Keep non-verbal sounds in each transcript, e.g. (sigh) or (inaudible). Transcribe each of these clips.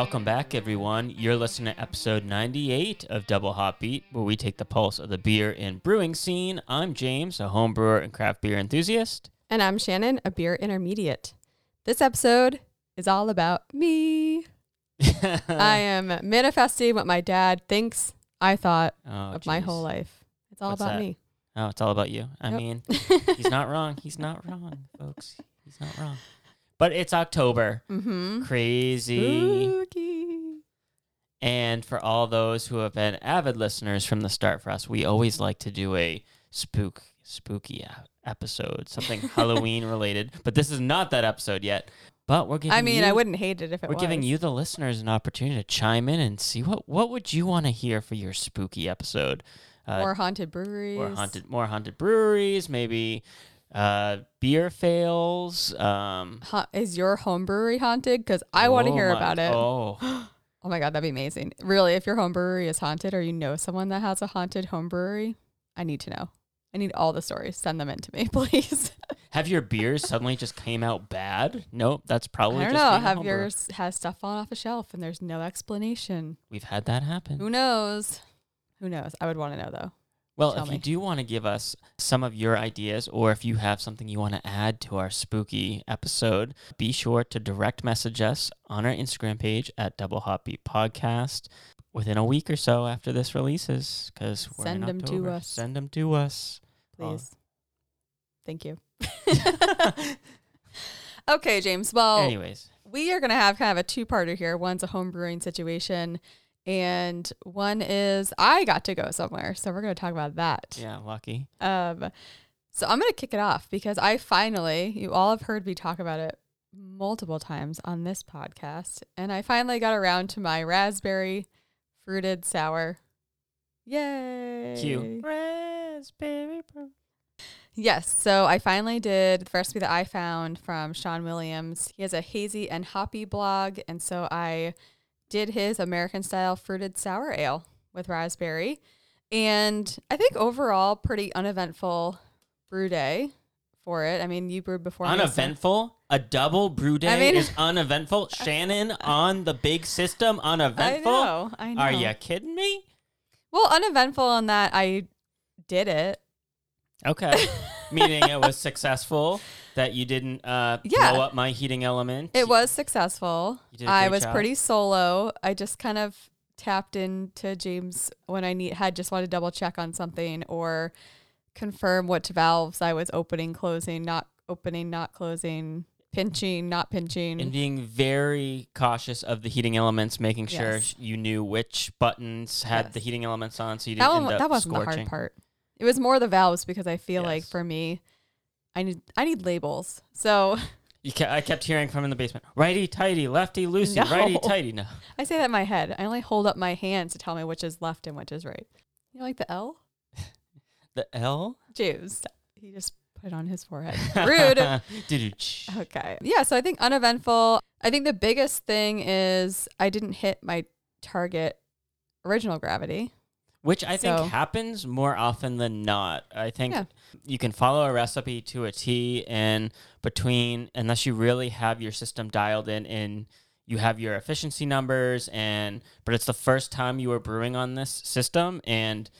Welcome back, everyone. You're listening to episode 98 of Double Hop Beat, where we take the pulse of the beer and brewing scene. I'm James, a home brewer and craft beer enthusiast. And I'm Shannon, a beer intermediate. This episode is all about me. (laughs) I am manifesting what my dad thinks I thought oh, of my whole life. It's all What's about that? me. Oh, it's all about you. I Yep. mean, (laughs) he's not wrong. He's not wrong, folks. He's not wrong. But it's October. mm-hmm. Crazy. Spooky. And for all those who have been avid listeners from the start for us, we always like to do a spook spooky episode, something (laughs) Halloween related. But this is not that episode yet. But we're giving I mean, you, I wouldn't hate it if it we're was. giving you the listeners an opportunity to chime in and see what what would you want to hear for your spooky episode. Uh, more haunted breweries. more haunted more haunted breweries, maybe uh, beer fails. Um, Ha- is your home brewery haunted? Because I want to oh hear my- about it. Oh. (gasps) (gasps) Oh, my god, that'd be amazing. Really, if your home brewery is haunted, or you know someone that has a haunted home brewery, I need to know. I need all the stories. Send them in to me, (laughs) please. have your beers suddenly just came out bad? Nope, that's probably I don't just know. Have yours has stuff fallen off a shelf and there's no explanation? We've had that happen. Who knows? Who knows? I would want to know though. Well, Tell if me. you do want to give us some of your ideas, or if you have something you want to add to our spooky episode, be sure to direct message us on our Instagram page at Double Hop Beat Podcast within a week or so after this releases, because we're Send in 'em to us. Send them to us. Please. Thank you. (laughs) okay, James. Well, Anyways, we are going to have kind of a two parter here. One's a home brewing situation, and one is I got to go somewhere. So we're going to talk about that. yeah, lucky. Um, so I'm going to kick it off because I finally, you all have heard me talk about it multiple times on this podcast, and I finally got around to my raspberry fruited sour. Yay! Cue. Raspberry. Yes, so I finally did the recipe that I found from Sean Williams. He has a hazy and hoppy blog, and so I did his American style fruited sour ale with raspberry. And I think overall, pretty uneventful brew day for it. I mean, you brewed before me, so- Uneventful? A double brew day mean- is uneventful? (laughs) Shannon on the big system, I uneventful? know, I know. Are you kidding me? Well, uneventful in that I did it. Okay. (laughs) Meaning it was successful, that you didn't uh, Yeah. blow up my heating element. It was successful. You did a I was job. pretty solo. I just kind of tapped into James when I need had just wanted to double check on something or confirm which valves I was opening, closing, not opening, not closing, pinching, not pinching. And being very cautious of the heating elements, making sure Yes. you knew which buttons had Yes. the heating elements on so you that didn't one end up that wasn't the hard part. It was more the valves because I feel like for me, I need I need labels. So (laughs) I kept hearing from in the basement, righty tighty, lefty loosey, No. righty tighty. No. (laughs) I say that in my head. I only hold up my hands to tell me which is left and which is right. You know, like the L? (laughs) The L? James. He just put it on his forehead. Rude. Okay. Yeah. So I think uneventful. I think the biggest thing is I didn't hit my target original gravity. Which I think happens more often than not. I think Yeah. you can follow a recipe to a T, and between, unless you really have your system dialed in and you have your efficiency numbers, and but it's the first time you were brewing on this system, and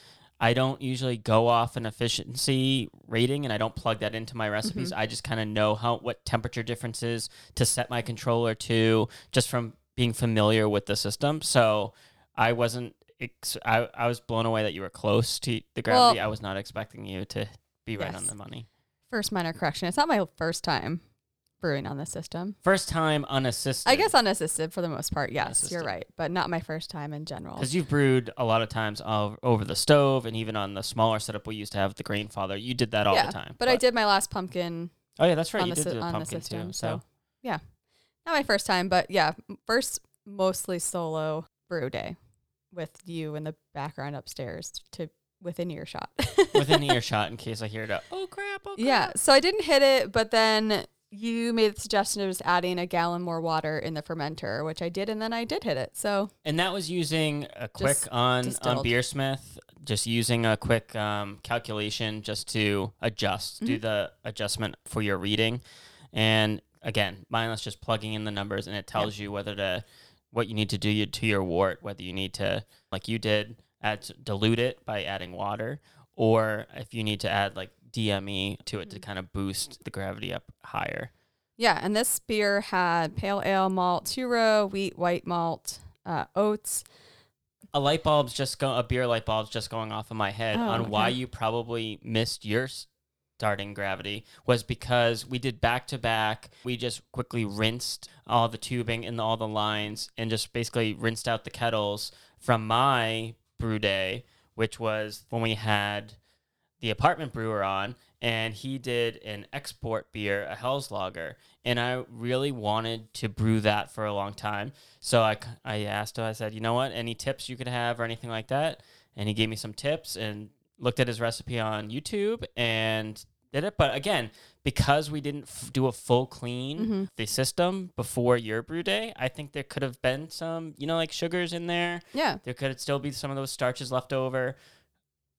I don't usually go off an efficiency rating, and I don't plug that into my recipes. Mm-hmm. I just kind of know how what temperature differences to set my controller to, just from being familiar with the system. So I wasn't. Ex- I, I was blown away that you were close to the gravity. Well- I was not expecting you to be right on the money. First minor correction. It's not my first time brewing on the system. First time unassisted. I guess unassisted for the most part. Yes, Unassisted. you're right. But not my first time in general. because you've brewed a lot of times ov- over the stove and even on the smaller setup we used to have the grandfather. You did that all yeah, the time. But, I did my last pumpkin Oh yeah, that's right. on, You the, did the on the pumpkin system. too. So, So yeah, not my first time, but yeah, first mostly solo brew day with you in the background upstairs to within earshot. (laughs) within (laughs) earshot, in case I hear it. Oh crap! Oh crap. Yeah, so I didn't hit it, but then you made the suggestion of just adding a gallon more water in the fermenter, which I did, and then I did hit it. So And that was using a quick Just on on distilled. Beersmith, just using a quick um, calculation just to adjust, do Mhm. the adjustment for your reading. And again, mindless just plugging in the numbers, and it tells you whether to what you need to do to your wort, whether you need to, like you did, add dilute it by adding water, or if you need to add like DME to it to kind of boost the gravity up higher. Yeah, and this beer had pale ale malt, two row, wheat, white malt, uh, oats. A light bulb's just go a beer light bulb's just going off in my head Oh, on why you probably missed your starting gravity was because we did back to back. We just quickly rinsed all the tubing and all the lines and just basically rinsed out the kettles from my brew day, which was when we had the apartment brewer on and he did an export beer, a Helles Lager, and I really wanted to brew that for a long time. So I, I asked him, I said, you know what, any tips you could have or anything like that? And he gave me some tips and looked at his recipe on YouTube and did it. But again, because we didn't f- do a full clean Mhm. the system before your brew day, I think there could have been some, you know, like sugars in there. Yeah, There could still be some of those starches left over.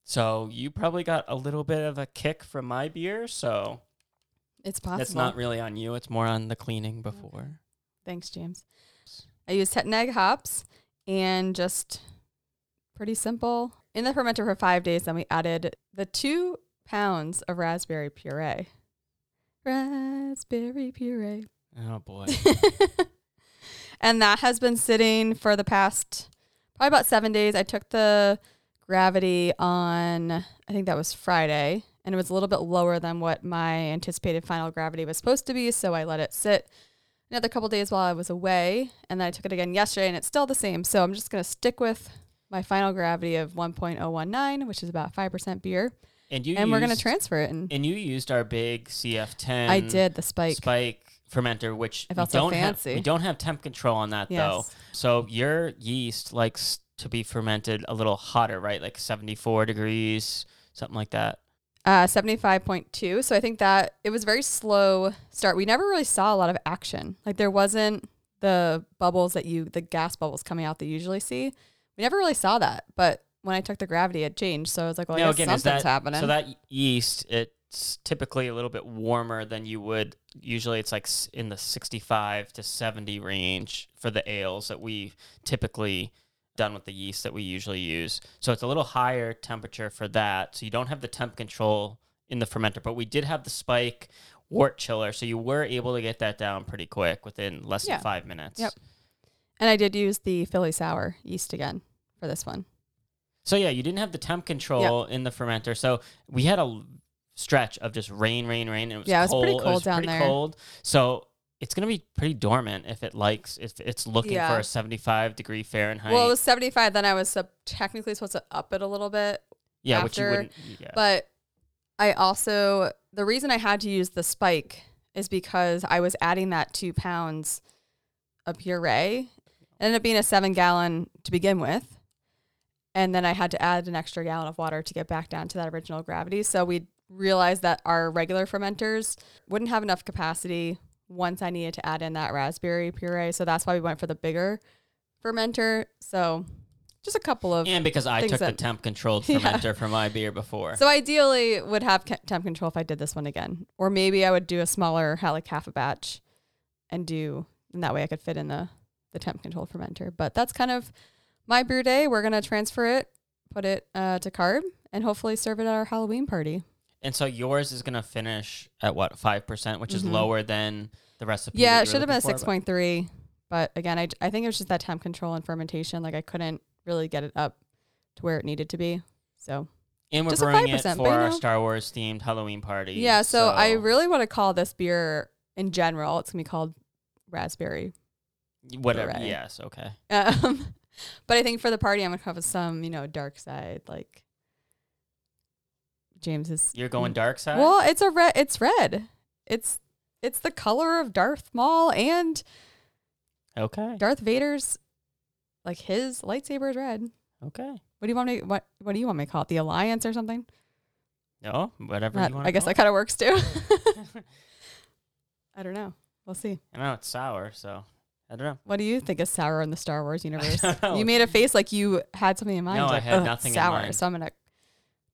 So you probably got a little bit of a kick from my beer. So it's possible. that's not really on you. It's more on the cleaning before. Thanks, James. I used het and egg hops and just pretty simple. In the fermenter for five days, then we added the two pounds of raspberry puree. Raspberry puree. Oh boy. (laughs) and that has been sitting for the past probably about seven days. I took the gravity on, I think that was Friday, and it was a little bit lower than what my anticipated final gravity was supposed to be. So I let it sit another couple days while I was away, and then I took it again yesterday, and it's still the same. So I'm just going to stick with my final gravity of 1.019, which is about 5% beer, and you and we're going to transfer it. And And you used our big CF10. I did the spike. spike fermenter, which I we felt so don't have. fancy. We don't have temp control on that though. So your yeast likes to be fermented a little hotter, right? Like 74 degrees, something like that. Uh, 75.2. So I think that it was very slow start. We never really saw a lot of action. Like there wasn't the bubbles that you, the gas bubbles coming out that you usually see. We never really saw that. But when I took the gravity, it changed. So I was like, well, I Now, again, something's that- happening. So that yeast, it's typically a little bit warmer than you would. Usually, it's like in the 65 to 70 range for the ales that we typically done with the yeast that we usually use. So it's a little higher temperature for that. So you don't have the temp control in the fermenter, but we did have the spike wort chiller, so you were able to get that down pretty quick within less Yeah. than five minutes. Yep. and I did use the Philly sour yeast again for this one. So yeah, you didn't have the temp control in the fermenter. So we had a stretch of just rain, rain, rain. It was Yeah, it was cold. pretty cold was down pretty there. cold. So it's gonna be pretty dormant if it likes if it's looking Yeah. for a seventy-five degree Fahrenheit. Well, it was 75. Then I was sub- technically supposed to up it a little bit. yeah, which you after, wouldn't. Yeah. But I also the reason I had to use the spike is because I was adding that two pounds of puree. It ended up being a seven gallon to begin with. And then I had to add an extra gallon of water to get back down to that original gravity. So we realized that our regular fermenters wouldn't have enough capacity once I needed to add in that raspberry puree. So that's why we went for the bigger fermenter. So just a couple of and because I took the temp controlled (laughs) Yeah. fermenter for my beer before. So ideally, would have temp control if I did this one again, or maybe I would do a smaller, like half a batch, and do, and that way I could fit in the the temp control fermenter. But that's kind of my brew day. We're gonna transfer it, put it uh, to carb, and hopefully serve it at our Halloween party. and so yours is gonna finish at what five percent, which is Mhm. lower than the recipe. Yeah, it should have been for, six point three, but again, I I think it was just that temp control and fermentation. Like I couldn't really get it up to where it needed to be. So And we're brewing it 5%, for our know. Star Wars themed Halloween party. yeah, so, I really want to call this beer in general. It's gonna be called raspberry whatever. Yes. Okay. (laughs) Um, but I think for the party, I'm gonna have some, you know, dark side, like James is. You're going dark side. Well, it's a red. It's red. It's it's the color of Darth Maul and Okay. Darth Vader's, like his lightsaber is red. Okay. What do you want me? What What do you want me to call it? The Alliance or something? No, whatever That- you want. I guess that kind of works too. (laughs) (laughs) I don't know. We'll see. I know it's sour, so I don't know. What do you think is sour in the Star Wars (laughs) universe? You made a face like you had something in mind. No, I had "Ugh, nothing in sour. mind." So I'm gonna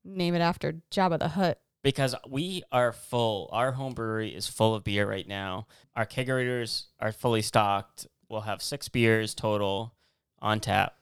name it after Jabba the Hutt. Because we are full. Our home brewery is full of beer right now. Our kegerators are fully stocked. we'll have six beers total on tap.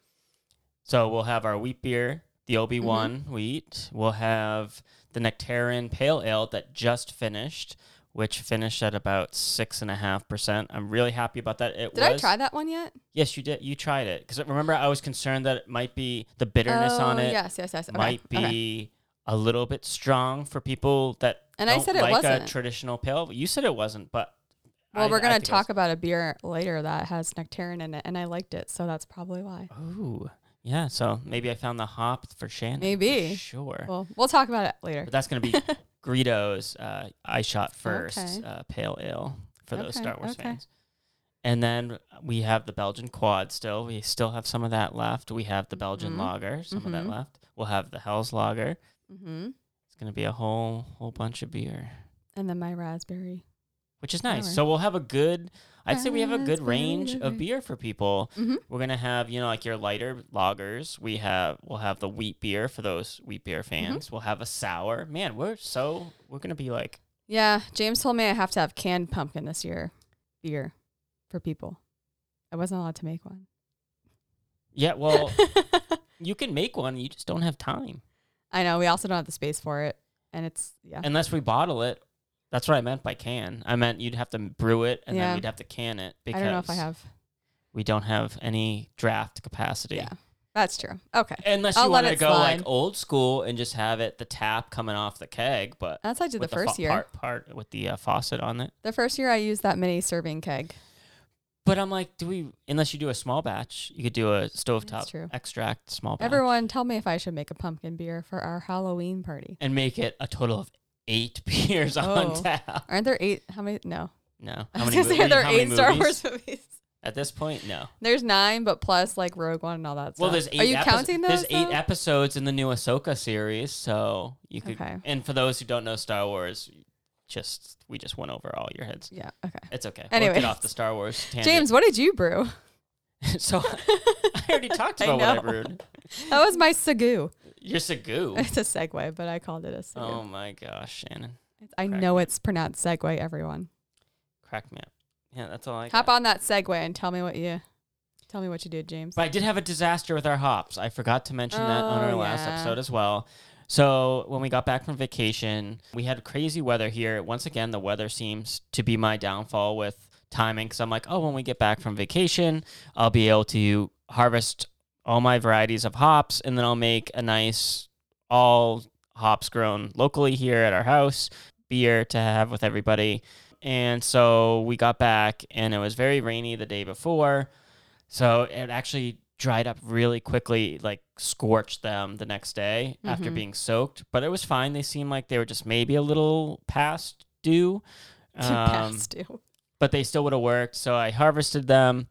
So we'll have our wheat beer, the Obi One Mm-hmm. wheat. We'll have the Nectaron Pale Ale that just finished, which finished at about six and a half percent. I'm really happy about that. It Did I was- try that one yet? Yes, you did. You tried it because remember I was concerned that it might be the bitterness oh, on Oh, it Yes, yes, yes. Okay, might okay. be a little bit strong for people that And I don't said it like a wasn't. traditional pale. You said it wasn't, but Well, I- we're gonna talk about a beer later that has nectarine in it, and I liked it, so that's probably why. Ooh, yeah. So maybe I found the hop for Shannon. Maybe. Sure. Well, we'll talk about it later. but that's gonna be (laughs) Greedo's uh, I shot first Okay. uh, pale ale for those Star Wars okay. fans. And then we have the Belgian quad still. We still have some of that left. We have the Belgian Mhm. lager, some of that Mhm. left. We'll have the Helles lager. Mm-hmm. It's gonna be a whole whole bunch of beer. And then my raspberry. Which is nice. So we'll have a good, I'd say we have a good range of beer for people. Mhm. We're gonna have, you know, like your lighter lagers. We have, we'll have the wheat beer for those wheat beer Mm-hmm. fans. We'll have a sour. Man, we're so we're gonna be like, Yeah, James told me I have to have canned pumpkin this year, beer, for people. I wasn't allowed to make one. yeah, well, (laughs) you can make one. You just don't have time I know. We also don't have the space for it, and it's yeah. unless we bottle it. That's what I meant by can. I meant you'd have to brew it and Yeah. then we'd have to can it because I don't know if I have. we don't have any draft capacity. Yeah, that's true. Okay, Unless I'll you let want to it go like old school and just have it the tap coming off the keg, but that's what I did the with first year. part part with the uh, faucet on it. The first year I used that mini serving keg. But I'm like, do we? Unless you do a small batch, you could do a stovetop true. extract small batch Everyone, tell me if I should make a pumpkin beer for our Halloween party. and make it a total of eight (laughs) beers on Oh. tap. Aren't there eight? How many? No. No, (laughs) I how was many, gonna say, are there how many eight Star movies? Wars (laughs) movies? At this point, no. There's nine, but plus like Rogue One and all that stuff. Well, there's eight. Are you counting those? There's eight though? episodes in the new Ahsoka series, so you could. Okay. And for those who don't know Star Wars, just we just went over all your heads. Yeah. Okay. It's okay. We'll get off the Star Wars tangent. James, what did you brew? so I already talked I about what I know. brewed. That was my sagoo. You're Sagoo. (laughs) It's a segue, but I called it a sagoo. oh my gosh, Shannon, I crack know me. it's pronounced segue. Everyone, crack me up. Yeah, that's all I hop got. on that segue and tell me what you tell me what you did, James. But I did have a disaster with our hops. I forgot to mention that on our Oh, last yeah. episode as well. So when we got back from vacation, we had crazy weather here. Once again, the weather seems to be my downfall with timing. Because I'm like, oh, when we get back from vacation, I'll be able to harvest all my varieties of hops, and then I'll make a nice all hops grown locally here at our house beer to have with everybody. And so we got back, and it was very rainy the day before. So it actually dried up really quickly, like scorched them the next day after Mhm. being soaked. But it was fine. They seemed like they were just maybe a little past due. (laughs) Um, Past due. but they still would have worked. So I harvested them,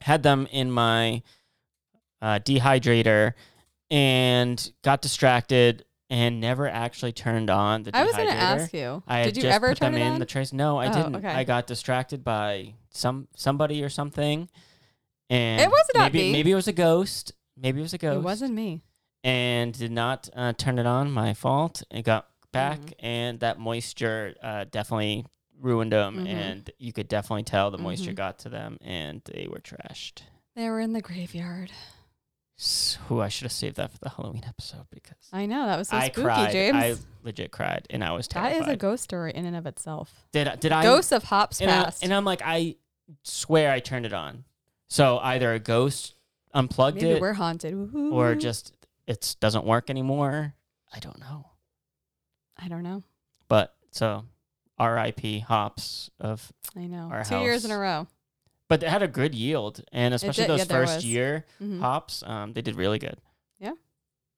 had them in my uh, dehydrator, and got distracted and never actually turned on the dehydrator. I was going to ask you. I did you ever put turn them it in on? the trace. No, I Oh, didn't. okay. I got distracted by some somebody or something, and It wasn't not maybe me. maybe it was a ghost. Maybe it was a ghost. it wasn't me. and did not uh, turn it on. My fault. It got back, Mhm. and that moisture uh, definitely ruined them, Mhm. and you could definitely tell the moisture Mhm. got to them, and they were trashed. They were in the graveyard. So, I should have saved that for the Halloween episode because I know that was so I spooky, cried. James. I legit cried, and I was that terrified. is a ghost story in and of itself. did I- did I Ghosts of hops and, I, past. and I'm like, I swear I turned it on. So either a ghost unplugged Maybe it, we're haunted. or just it doesn't work anymore. I don't know. I don't know. But so R.I.P. hops of, I know. Two years in a row. But it had a good yield, and especially did, those yeah, there first was. year Mhm. hops, um, they did really good. Yeah.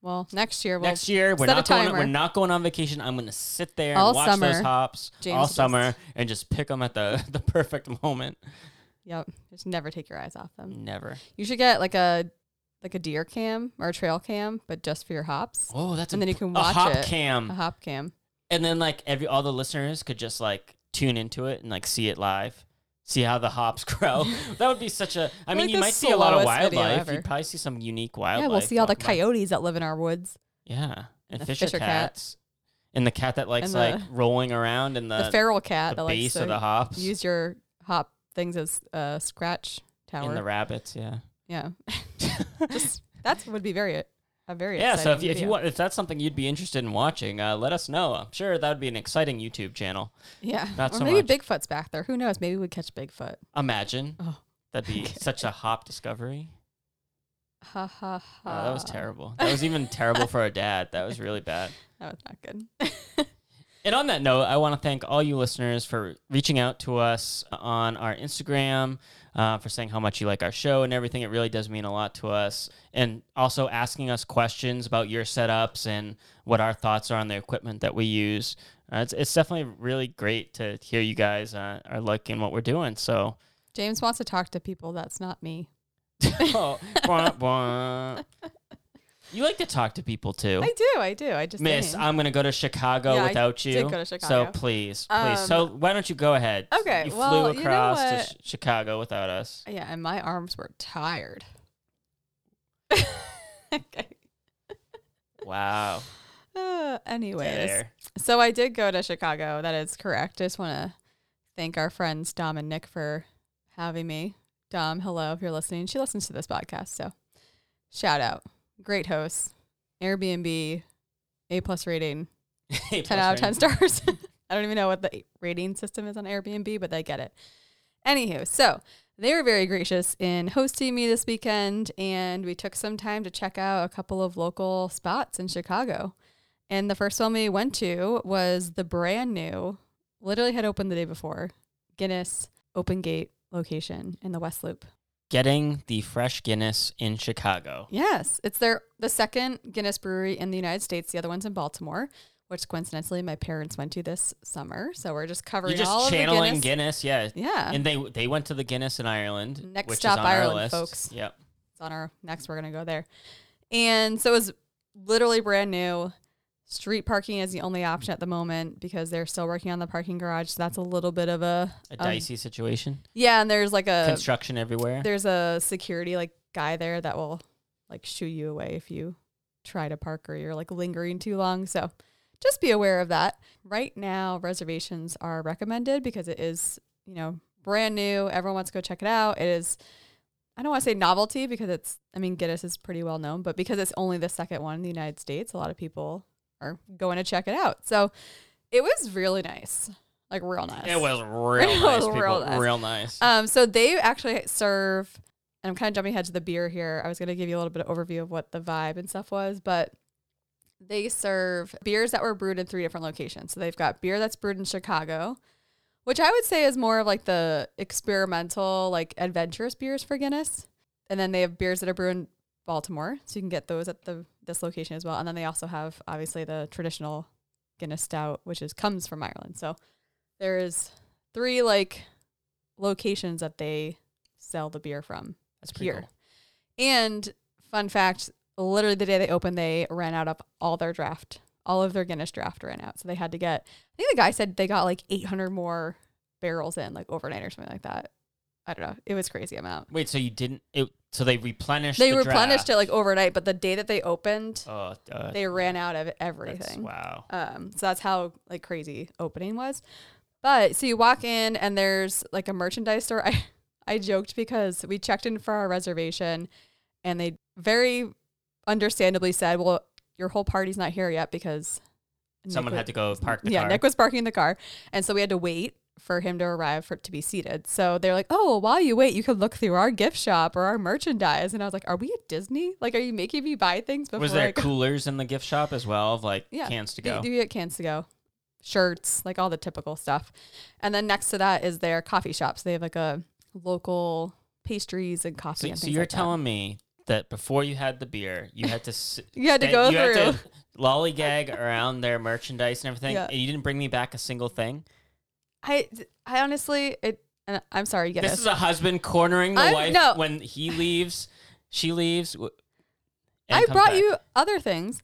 Well, next year we'll Next year we're set a not going. timer. We're not going on vacation. I'm going to sit there All and watch those summer, hops James all will just- summer and just pick them at the (laughs) the perfect moment. Yep. Just never take your eyes off them. Never. You should get like a like a deer cam or a trail cam, but just for your hops. Oh, that's And a, then you can a watch hop it. cam. A hop cam. and then like every all the listeners could just like tune into it and like see it live see how the hops (laughs) grow that would be such a i mean Like you might see a lot of wildlife you'd probably see some unique wildlife yeah, we'll see all the coyotes that live in our woods. yeah and the fisher, fisher cat. cats and the cat that likes the- like rolling around in The, the, feral cat the that likes base to of the hops use your hop things as uh, scratch tower. In the rabbits, yeah. yeah. (laughs) Just that would be very a very Yeah, so if if you want if that's something you'd be interested in watching, uh, let us know. I'm sure that would be an exciting YouTube channel. yeah, not or so maybe much. Bigfoot's back there. Who knows? Maybe we'd catch Bigfoot. Imagine. Oh. That'd be (laughs) such a hop discovery. Ha ha ha. Oh, that was terrible. That was even terrible for a dad. That was really bad. (laughs) That was not good. (laughs) And on that note, I want to thank all you listeners for reaching out to us on our Instagram, uh, for saying how much you like our show and everything. It really does mean a lot to us. And also asking us questions about your setups and what our thoughts are on the equipment that we use. Uh, it's, it's definitely really great to hear you guys uh, are liking what we're doing. So, James wants to talk to people. That's not me. (laughs) oh. (laughs) you like to talk to people too. I do. I do. I just Miss. I'm gonna go to Chicago Yeah, I without you. did go to Chicago. So please, please. so Um, why don't you go ahead? okay, You well, flew you know across to sh- Chicago without us. yeah, and my arms were tired. (laughs) (laughs) okay. Wow. (laughs) Uh, anyways, There. so I did go to Chicago. That is correct. I just want to thank our friends Dom and Nick for having me. Dom, hello if you're listening. She listens to this podcast, so shout out. Great hosts. Airbnb, A plus rating, (laughs) Hey, 10 plus out of 10 stars. (laughs) I don't even know what the rating system is on Airbnb, but they get it. Anywho, so they were very gracious in hosting me this weekend, and we took some time to check out a couple of local spots in Chicago. And the first one we went to was the brand new, literally had opened the day before, Guinness Open Gate location in the West Loop. Getting the fresh Guinness in Chicago. Yes, it's their the second Guinness brewery in the United States. The other one's in Baltimore, which coincidentally my parents went to this summer. So we're just covering You're all just of the channeling Guinness. Guinness, yeah. Yeah, And they they went to the Guinness in Ireland, Next which stop, is on Ireland, our list. folks. Yep. it's on our next. We're gonna go there, and so it was literally brand new. Street parking is the only option at the moment because they're still working on the parking garage. So that's a little bit of a A um, dicey situation. yeah. And there's like a Construction everywhere. there's a security like guy there that will like shoo you away if you try to park or you're like lingering too long. So just be aware of that. Right now, reservations are recommended because it is, you know, brand new. Everyone wants to go check it out. It is, I don't want to say novelty because it's, I mean, Guinness is pretty well known, but because it's only the second one in the United States, a lot of people are going to check it out. So it was really nice, like real nice. It was (laughs) real It nice. was real nice. Real nice. Um, so they actually serve, and I'm kind of jumping ahead to the beer here. I was going to give you a little bit of overview of what the vibe and stuff was, but they serve beers that were brewed in three different locations. So they've got beer that's brewed in Chicago, which I would say is more of like the experimental, like adventurous beers for Guinness. And then they have beers that are brewed in Baltimore, so you can get those at the this location as well. And then they also have obviously the traditional Guinness Stout, which is comes from Ireland. So there is three like locations that they sell the beer from That's pretty here. cool. And fun fact, literally the day they opened, they ran out of all their draft. All of their Guinness draft ran out. So they had to get I think the guy said they got like 800 more barrels in like overnight or something like that. I don't know. It was crazy amount. Wait, so you didn't? It, so they replenished. They the replenished draft. it like overnight, but the day that they opened, Oh, uh, they ran out of everything. Wow. Um, so that's how like crazy opening was. But so you walk in and there's like a merchandise store. (laughs) I I joked because we checked in for our reservation and they very understandably said, Well, your whole party's not here yet because Someone had to go park the car. yeah, car. Nick was parking the car. And so we had to wait for him to arrive for to be seated. So they're like, Oh, while you wait, you could look through our gift shop or our merchandise. And I was like, Are we at Disney? Like, are you making me buy things before was there coolers in the gift shop as well of like Yeah, cans to You- go? You get cans to go, shirts, like all the typical stuff. And then next to that is their coffee shops. They have like a local pastries and coffee So, and so you're like that. telling me that before you had the beer, you had to s- (laughs) You had to go you through. had to lollygag around their merchandise and everything, Yeah. and you didn't bring me back a single thing. I, I honestly, it. And I'm sorry, you get This is a husband cornering the I'm- wife no. when he leaves, she leaves. w- and I comes brought back. you other things.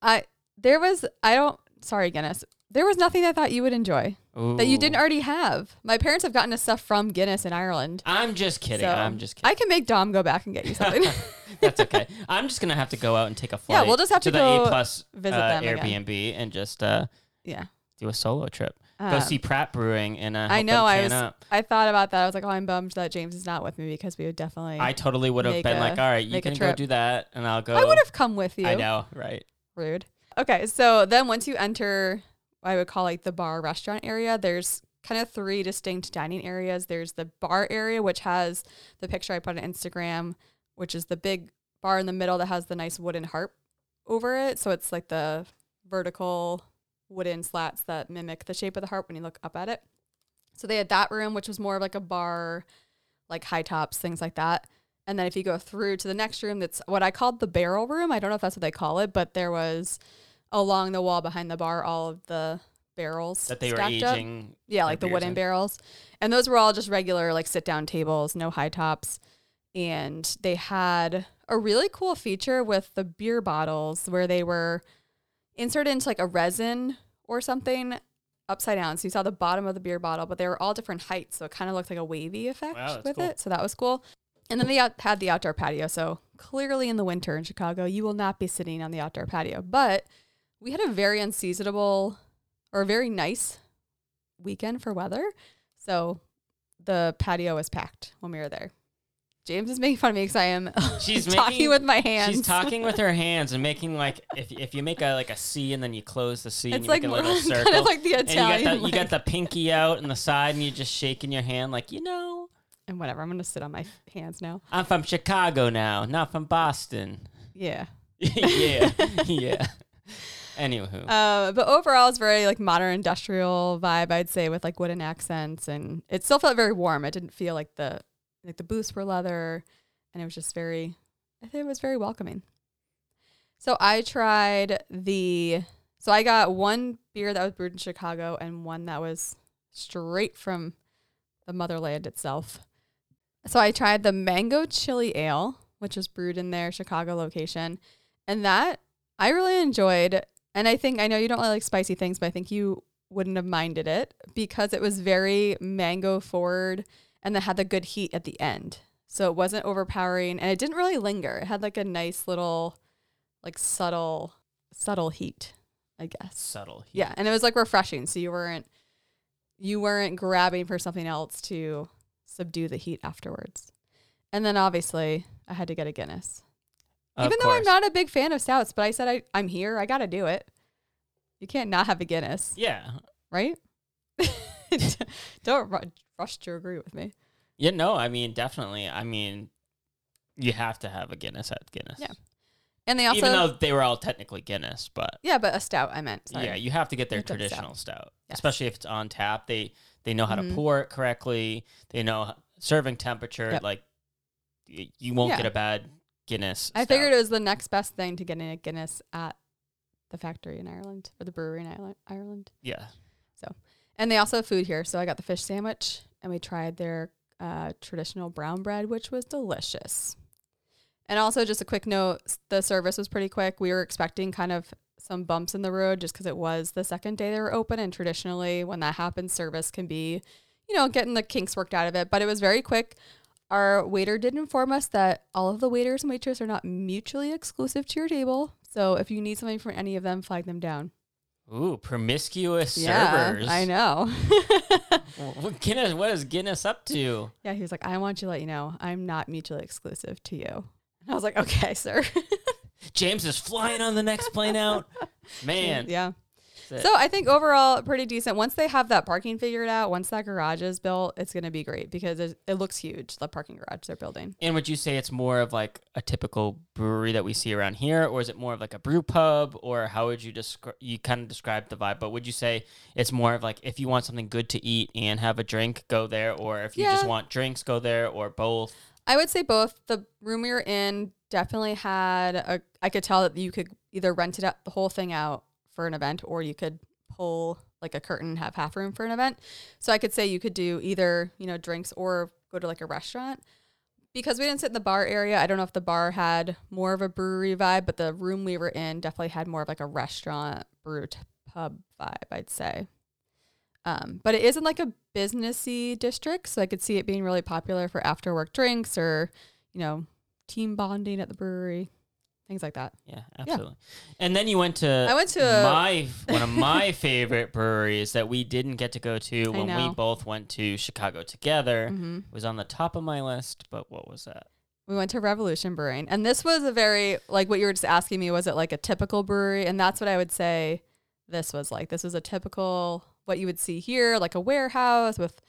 I there was I don't sorry Guinness. There was nothing I thought you would enjoy that you didn't already have. My parents have gotten us stuff from Guinness in Ireland. I'm just kidding. So, I'm just kidding. I can make Dom go back and get you (laughs) something. (laughs) That's okay. (laughs) I'm just gonna have to go out and take a flight. Yeah, we'll just have to the go A plus visit uh, them again. Airbnb and just uh, yeah. do a solo trip. Go Um, see Pratt Brewing and uh, I know, I was- up. I thought about that. I was like, oh, I'm bummed that James is not with me because we would definitely. I totally would have been a- like, all right, you can go do that, and I'll go. I would have come with you. I know, right? Rude. Okay, so then once you enter, what I would call like the bar restaurant area, there's kind of three distinct dining areas. There's the bar area, which has the picture I put on Instagram, which is the big bar in the middle that has the nice wooden harp over it. So it's like the vertical wooden slats that mimic the shape of the harp when you look up at it. So they had that room, which was more of like a bar, like high tops, things like that. And then if you go through to the next room, that's what I called the barrel room. I don't know if that's what they call it, but there was along the wall behind the bar all of the barrels That they were stacked up. aging. Yeah, like the wooden in. barrels. And those were all just regular, like sit down tables, no high tops. And they had a really cool feature with the beer bottles where they were inserted into like a resin or something upside down. So you saw the bottom of the beer bottle, but they were all different heights. So it kind of looked like a wavy effect Wow, with cool. it. So that was cool. And then they out- had the outdoor patio. So clearly in the winter in Chicago, you will not be sitting on the outdoor patio. But we had a very unseasonable or a very nice weekend for weather. So the patio was packed when we were there. James is making fun of me because I am (laughs) She's talking making- with my hands. She's talking with (laughs) her hands and making like if if you make a like a C and then you close the C and It's you like make a little (laughs) kind circle. of like the and you Italian. got the, you got the pinky out and the side and you're just shaking your hand like you know and whatever. I'm gonna sit on my hands now. I'm from Chicago now, not from Boston. Yeah. yeah, yeah. Anywho, Uh, but overall, it's very like modern industrial vibe. I'd say with like wooden accents, and it still felt very warm. It didn't feel like the like the booths were leather, and it was just very. I think it was very welcoming. So I tried the. So I got one beer that was brewed in Chicago and one that was straight from the motherland itself. So I tried the mango chili ale, which was brewed in their Chicago location, and that I really enjoyed. And I think I know you don't really like spicy things, but I think you wouldn't have minded it because it was very mango forward and then had the good heat at the end. So it wasn't overpowering and it didn't really linger. It had like a nice little like subtle subtle heat, I guess. subtle. heat. Yeah, and it was like refreshing. So you weren't you weren't grabbing for something else to subdue the heat afterwards. And then obviously I had to get a Guinness. Of Even though I'm not a big fan of stouts, but I said I, I'm here, I gotta do it. You can't not have a Guinness, Yeah, right? (laughs) Don't ru- rush to agree with me. yeah. No, I mean definitely. I mean, you have to have a Guinness at Guinness. Yeah. And they also Even though they were all technically Guinness, but yeah, but a stout I meant. Sorry. yeah, you have to get their You have to have a stout. traditional stout, Yes. especially if it's on tap. They they know how Mhm. to pour it correctly. They know serving temperature. Yep. Like you won't Yeah. get a bad Guinness. I stout. figured it was the next best thing to getting a Guinness at the factory in Ireland or the brewery in Ireland. Ireland. Yeah. So and they also have food here. So I got the fish sandwich and we tried their uh, traditional brown bread, which was delicious. And also, just a quick note the service was pretty quick. We were expecting kind of some bumps in the road just because it was the second day they were open. And traditionally, when that happens, service can be, you know, getting the kinks worked out of it. But it was very quick. Our waiter did inform us that all of the waiters and waitresses are not mutually exclusive to your table. So if you need something from any of them, flag them down. Ooh, promiscuous Yeah, servers. I know. (laughs) What Guinness? What is Guinness up to? (laughs) Yeah, he was like, I want you to let you know I'm not mutually exclusive to you. And I was like, okay, sir. (laughs) James is flying on the next plane out. Man, yeah. It. So I think overall, pretty decent. Once they have that parking figured out, once that garage is built, it's going to be great because it, it looks huge, the parking garage they're building. And would you say it's more of like a typical brewery that we see around here, or is it more of like a brew pub, or how would you describe? You kind of described the vibe, but would you say it's more of like if you want something good to eat and have a drink, go there, or if you just want drinks, go there, or both? I would say both. The room we were in definitely had a, I could tell that you could either rent it out, the whole thing out for an event, or you could pull like a curtain and have half room for an event. So I could say you could do either, you know, drinks or go to like a restaurant. Because we didn't sit in the bar area, I don't know if the bar had more of a brewery vibe, but the room we were in definitely had more of like a restaurant brew pub vibe, I'd say. Um, but it isn't like a businessy district, so I could see it being really popular for after work drinks or, you know, team bonding at the brewery. Things like that. Yeah, absolutely. And then you went to I went to a- my (laughs) one of my (laughs) favorite breweries that we didn't get to go to when we know. both went to Chicago together. hmm It was on the top of my list, but what was that? We went to Revolution Brewing, and this was a very like what you were just asking me. Was it like a typical brewery? And that's what I would say. This was like this was a typical what you would see here, like a warehouse with.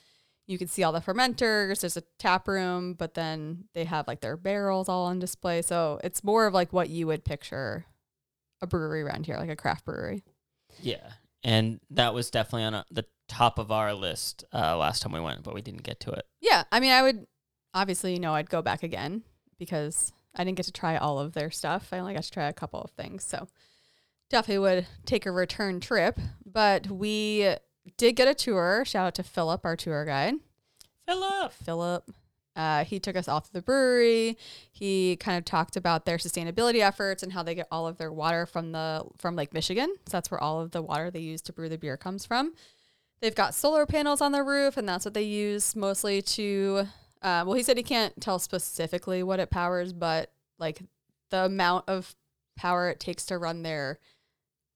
You can see all the fermenters. There's a tap room, but then they have like their barrels all on display. So it's more of like what you would picture a brewery around here, like a craft brewery. Yeah, and that was definitely on a, the top of our list uh, last time we went, but we didn't get to it. Yeah, I mean, I would obviously, you know, I'd go back again because I didn't get to try all of their stuff. I only got to try a couple of things, so definitely would take a return trip. But we did get a tour. Shout out to Philip, our tour guide. Philip. Philip. Uh, he took us off to the brewery. He kind of talked about their sustainability efforts and how they get all of their water from the from Lake Michigan. So that's where all of the water they use to brew the beer comes from. They've got solar panels on their roof, and that's what they use mostly to. Uh, well, he said he can't tell specifically what it powers, but like the amount of power it takes to run their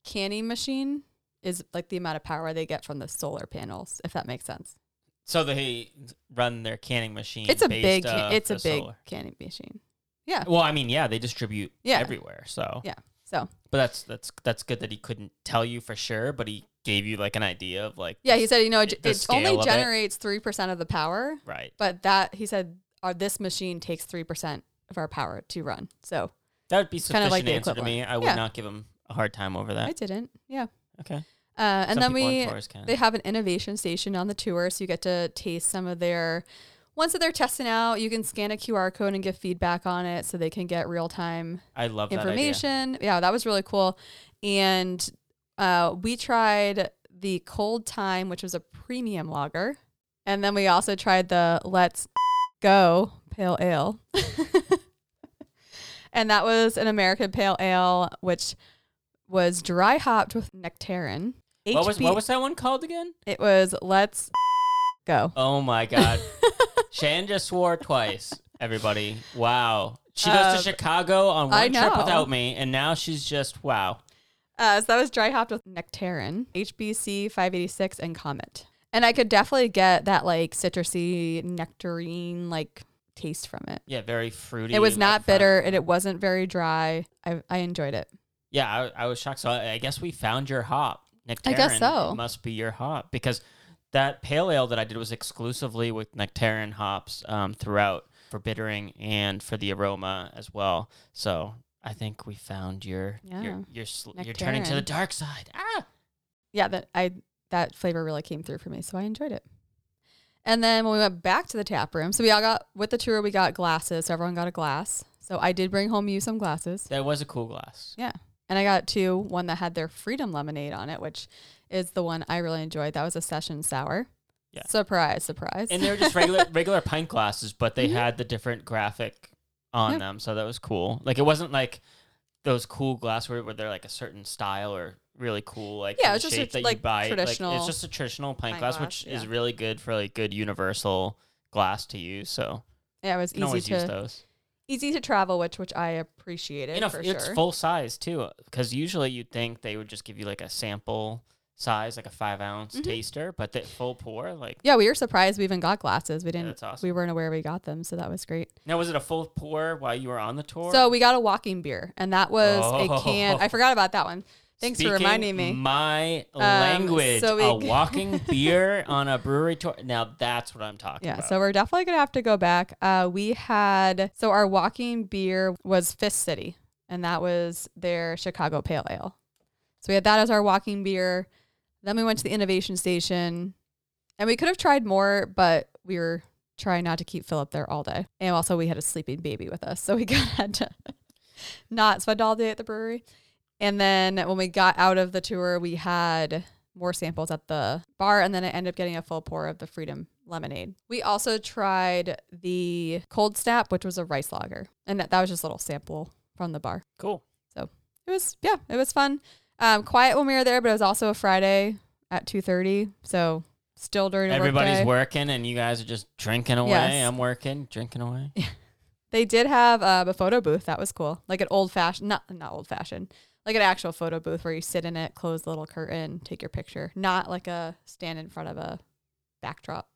canning machine is like the amount of power they get from the solar panels, if that makes sense. So they run their canning machine. It's a big, it's a big solar. canning machine. Yeah. Well, I mean, yeah, they distribute Yeah. everywhere. So, Yeah. So but that's that's that's good that he couldn't tell you for sure, but he gave you like an idea of like yeah, he said you know it, it only scale of it. generates three percent of the power, right. but that he said our this machine takes three percent of our power to run. So That would be kind of like the answer to me. I would Yeah. not give him a hard time over that. I didn't. Yeah. Okay. Uh, and Some then we they have an innovation station on the tour, so you get to taste some of their. Once that they're testing out, you can scan a QR code and give feedback on it, so they can get real time I love that information. Yeah, that was really cool. And uh, we tried the Cold Time, which was a premium lager, and then we also tried the Let's (laughs) Go Pale Ale, (laughs) and that was an American Pale Ale, which was dry hopped with Nectaron. What was HB what was that one called again? it was Let's Go. Oh my god. (laughs) Shan just swore twice, everybody. Wow. She goes Um, to Chicago on I one trip know. without me, and now she's just wow. Uh, so that was dry hopped with Nectaron, HBC 586, and Comet. And I could definitely get that like citrusy nectarine like taste from it. Yeah, very fruity. It was like, not bitter and it wasn't very dry. I, I enjoyed it. Yeah, I, I was shocked. So I, I guess we found your hop. Nectaron I guess so. must be your hop because that pale ale that I did was exclusively with Nectaron hops um, throughout for bittering and for the aroma as well. So I think we found your Yeah. your your sl- you're turning to the dark side. Ah. Yeah, that I that flavor really came through for me, so I enjoyed it. And then when we went back to the tap room, so we all got with the tour, we got glasses. So everyone got a glass. So I did bring home you some glasses. That was a cool glass. Yeah. And I got two, one that had their freedom lemonade on it, which is the one I really enjoyed. That was a session sour. Yeah. Surprise, surprise. And they were just regular (laughs) regular pint glasses, but they Mhm. had the different graphic on Yep. them, so that was cool. Like it wasn't like those cool glassware where they're like a certain style or really cool like Yeah, it's just a that like you buy. Like, traditional it's just a traditional pint, pint glass, glass, which is really good for like good universal glass to use. So yeah, it was you can easy always use to those. Easy to travel, which which I appreciated You know, for sure. it's sure. full size too, because usually you'd think they would just give you like a sample size, like a five ounce Mhm. taster, but the full pour, like yeah, we were surprised we even got glasses. We didn't that's awesome. we weren't aware we got them, so that was great. now, was it a full pour while you were on the tour? So we got a walking beer, and that was a can. Oh. I forgot about that one. Thanks for reminding me. My Um, language, so a (laughs) walking beer on a brewery tour. Now that's what I'm talking Yeah, about. Yeah, so we're definitely gonna have to go back. Uh, we had so our walking beer was Fist City, and that was their Chicago Pale Ale. So we had that as our walking beer. Then we went to the innovation station, and we could have tried more, but we were trying not to keep Philip there all day. And also, we had a sleeping baby with us, (laughs) so we kind of had to (laughs) not spend all day at the brewery. And then when we got out of the tour, we had more samples at the bar, and then I ended up getting a full pour of the Freedom lemonade. We also tried the Cold Snap, which was a rice lager, and that, that was just a little sample from the bar. cool. So it was yeah, it was fun. Um, quiet when we were there, but it was also a Friday at two thirty, so still during Everybody's workday. working and you guys are just drinking away. Yes. I'm working, drinking away. (laughs) They did have uh, a photo booth. That was cool. Like an old fashioned, not not old fashioned, like an actual photo booth where you sit in it, close the little curtain, take your picture. Not like a stand in front of a backdrop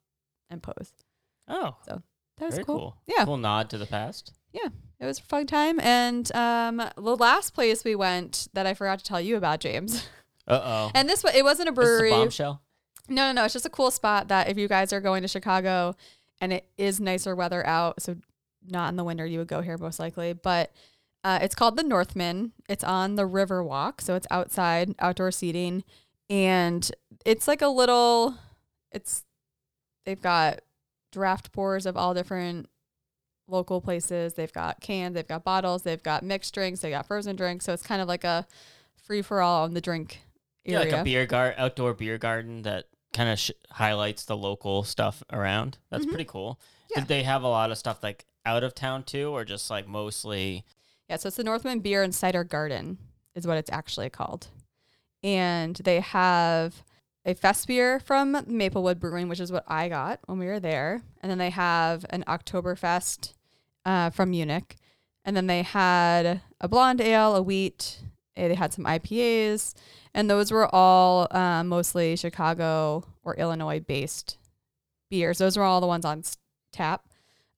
and pose. Oh, so That was very cool. cool. Yeah. Cool nod to the past. Yeah, it was a fun time. And um, the last place we went that I forgot to tell you about, James. (laughs) Uh oh. And this it wasn't a Is this a brewery. bombshell? No, no, no. It's just a cool spot that if you guys are going to Chicago and it is nicer weather out, so not in the winter, you would go here most likely. But uh, it's called the Northman. It's on the Riverwalk, so it's outside, outdoor seating, and it's like a little. It's they've got draft pours of all different local places. They've got cans, they've got bottles, they've got mixed drinks, they got frozen drinks. So it's kind of like a free for all on the drink Yeah, like a beer gar outdoor beer garden that kind of sh- highlights the local stuff around. That's Mhm. pretty cool. Yeah. Did they have a lot of stuff like out of town too, or just like mostly? Yeah, so it's the Northman Beer and Cider Garden is what it's actually called. And they have a fest beer from Maplewood Brewing, which is what I got when we were there. And then they have an Oktoberfest uh, from Munich. And then they had a blonde ale, a wheat. eh, They had some IPAs. And those were all uh, mostly Chicago or Illinois based beers. Those were all the ones on tap.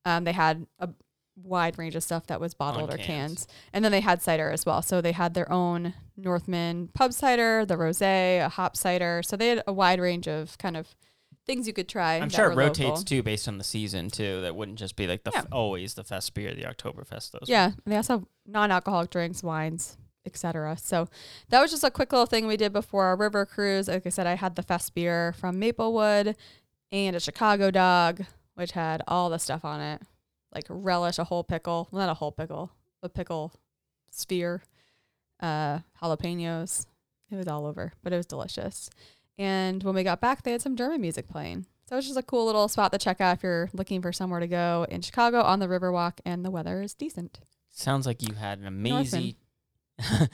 Um, they had a wide range of stuff that was bottled or cans. cans. And then they had cider as well. So they had their own Northman pub cider, the rosé, a hop cider. So they had a wide range of kind of things you could try. I'm sure it rotates local. too based on the season too. That wouldn't just be like the f- always the fest beer, the Oktoberfest. Those. Yeah, and they also have non-alcoholic drinks, wines, etc. So that was just a quick little thing we did before our river cruise. Like I said, I had the fest beer from Maplewood and a Chicago dog, which had all the stuff on it, like relish, a whole pickle, not a whole pickle, a pickle sphere, uh, jalapenos. It was all over, but it was delicious. And when we got back, they had some German music playing. So it's just a cool little spot to check out if you're looking for somewhere to go in Chicago on the Riverwalk and the weather is decent. Sounds like you had an amazing,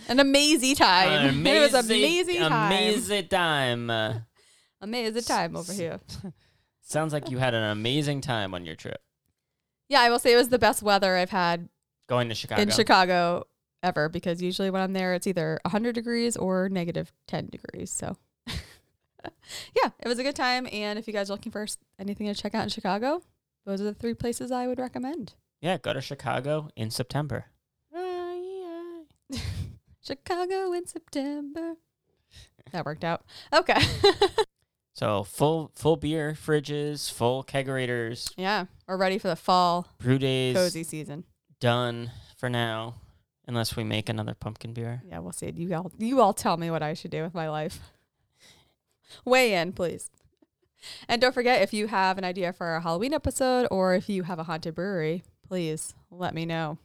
An amazing time. an (laughs) it was amazing time. amazing time. Uh, (laughs) Amazing time over here. (laughs) sounds like you had an amazing time on your trip Yeah, I will say it was the best weather I've had going to Chicago. in Chicago ever because usually when I'm there, it's either 100 degrees or negative 10 degrees. So, (laughs) yeah, it was a good time. And if you guys are looking for anything to check out in Chicago, those are the three places I would recommend. yeah, go to Chicago in September. (laughs) Chicago in September. That worked out. Okay. (laughs) So full full beer fridges, full kegerators, yeah, we're ready for the fall brew days cozy season. done for now, unless we make another pumpkin beer. Yeah, we'll see. You all, you all tell me what I should do with my life. Weigh in, please. And don't forget if you have an idea for a Halloween episode or if you have a haunted brewery, please let me know.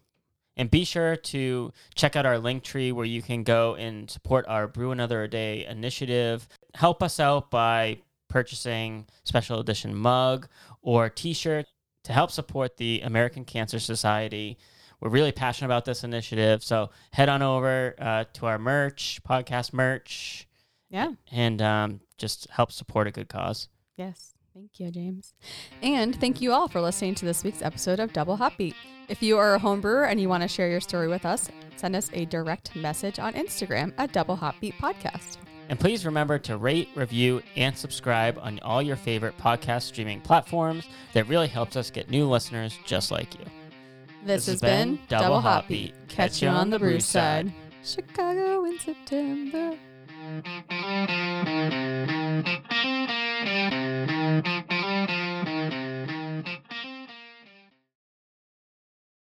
And be sure to check out our link tree where you can go and support our Brew Another a Day initiative. Help us out by purchasing special edition mug or t-shirt to help support the American Cancer Society. We're really passionate about this initiative, so head on over uh, to our merch, podcast merch, Yeah. and um, just help support a good cause. Yes. Thank you, James. And thank you all for listening to this week's episode of Double Hop Beat. If you are a home brewer and you want to share your story with us, send us a direct message on Instagram at Double Hop Beat Podcast. And please remember to rate, review, and subscribe on all your favorite podcast streaming platforms. That really helps us get new listeners just like you. This, this has been Double, Double Hop Beat. Catch you on the brew side. Chicago in September.